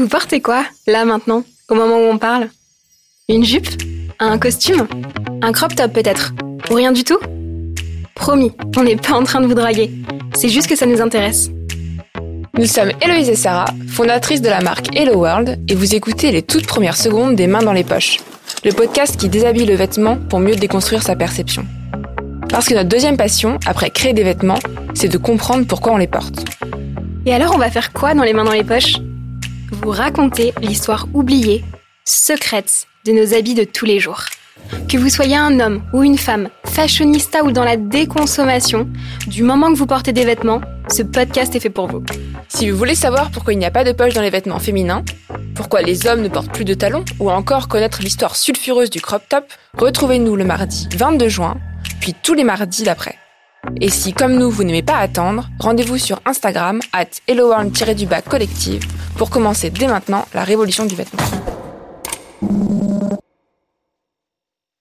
Vous portez quoi, là maintenant, au moment où on parle? Une jupe? Un costume? Un crop top peut-être? Ou rien du tout? Promis, on n'est pas en train de vous draguer. C'est juste que ça nous intéresse. Nous sommes Héloïse et Sarah, fondatrices de la marque Hello World, et vous écoutez les toutes premières secondes des mains dans les poches, le podcast qui déshabille le vêtement pour mieux déconstruire sa perception. Parce que notre deuxième passion, après créer des vêtements, c'est de comprendre pourquoi on les porte. Et alors on va faire quoi dans les mains dans les poches? Vous raconter l'histoire oubliée, secrète, de nos habits de tous les jours. Que vous soyez un homme ou une femme, fashionista ou dans la déconsommation, du moment que vous portez des vêtements, ce podcast est fait pour vous. Si vous voulez savoir pourquoi il n'y a pas de poche dans les vêtements féminins, pourquoi les hommes ne portent plus de talons, ou encore connaître l'histoire sulfureuse du crop top, retrouvez-nous le mardi 22 juin, puis tous les mardis d'après. Et si, comme nous, vous n'aimez pas attendre, rendez-vous sur Instagram, at collective, pour commencer dès maintenant la révolution du vêtement.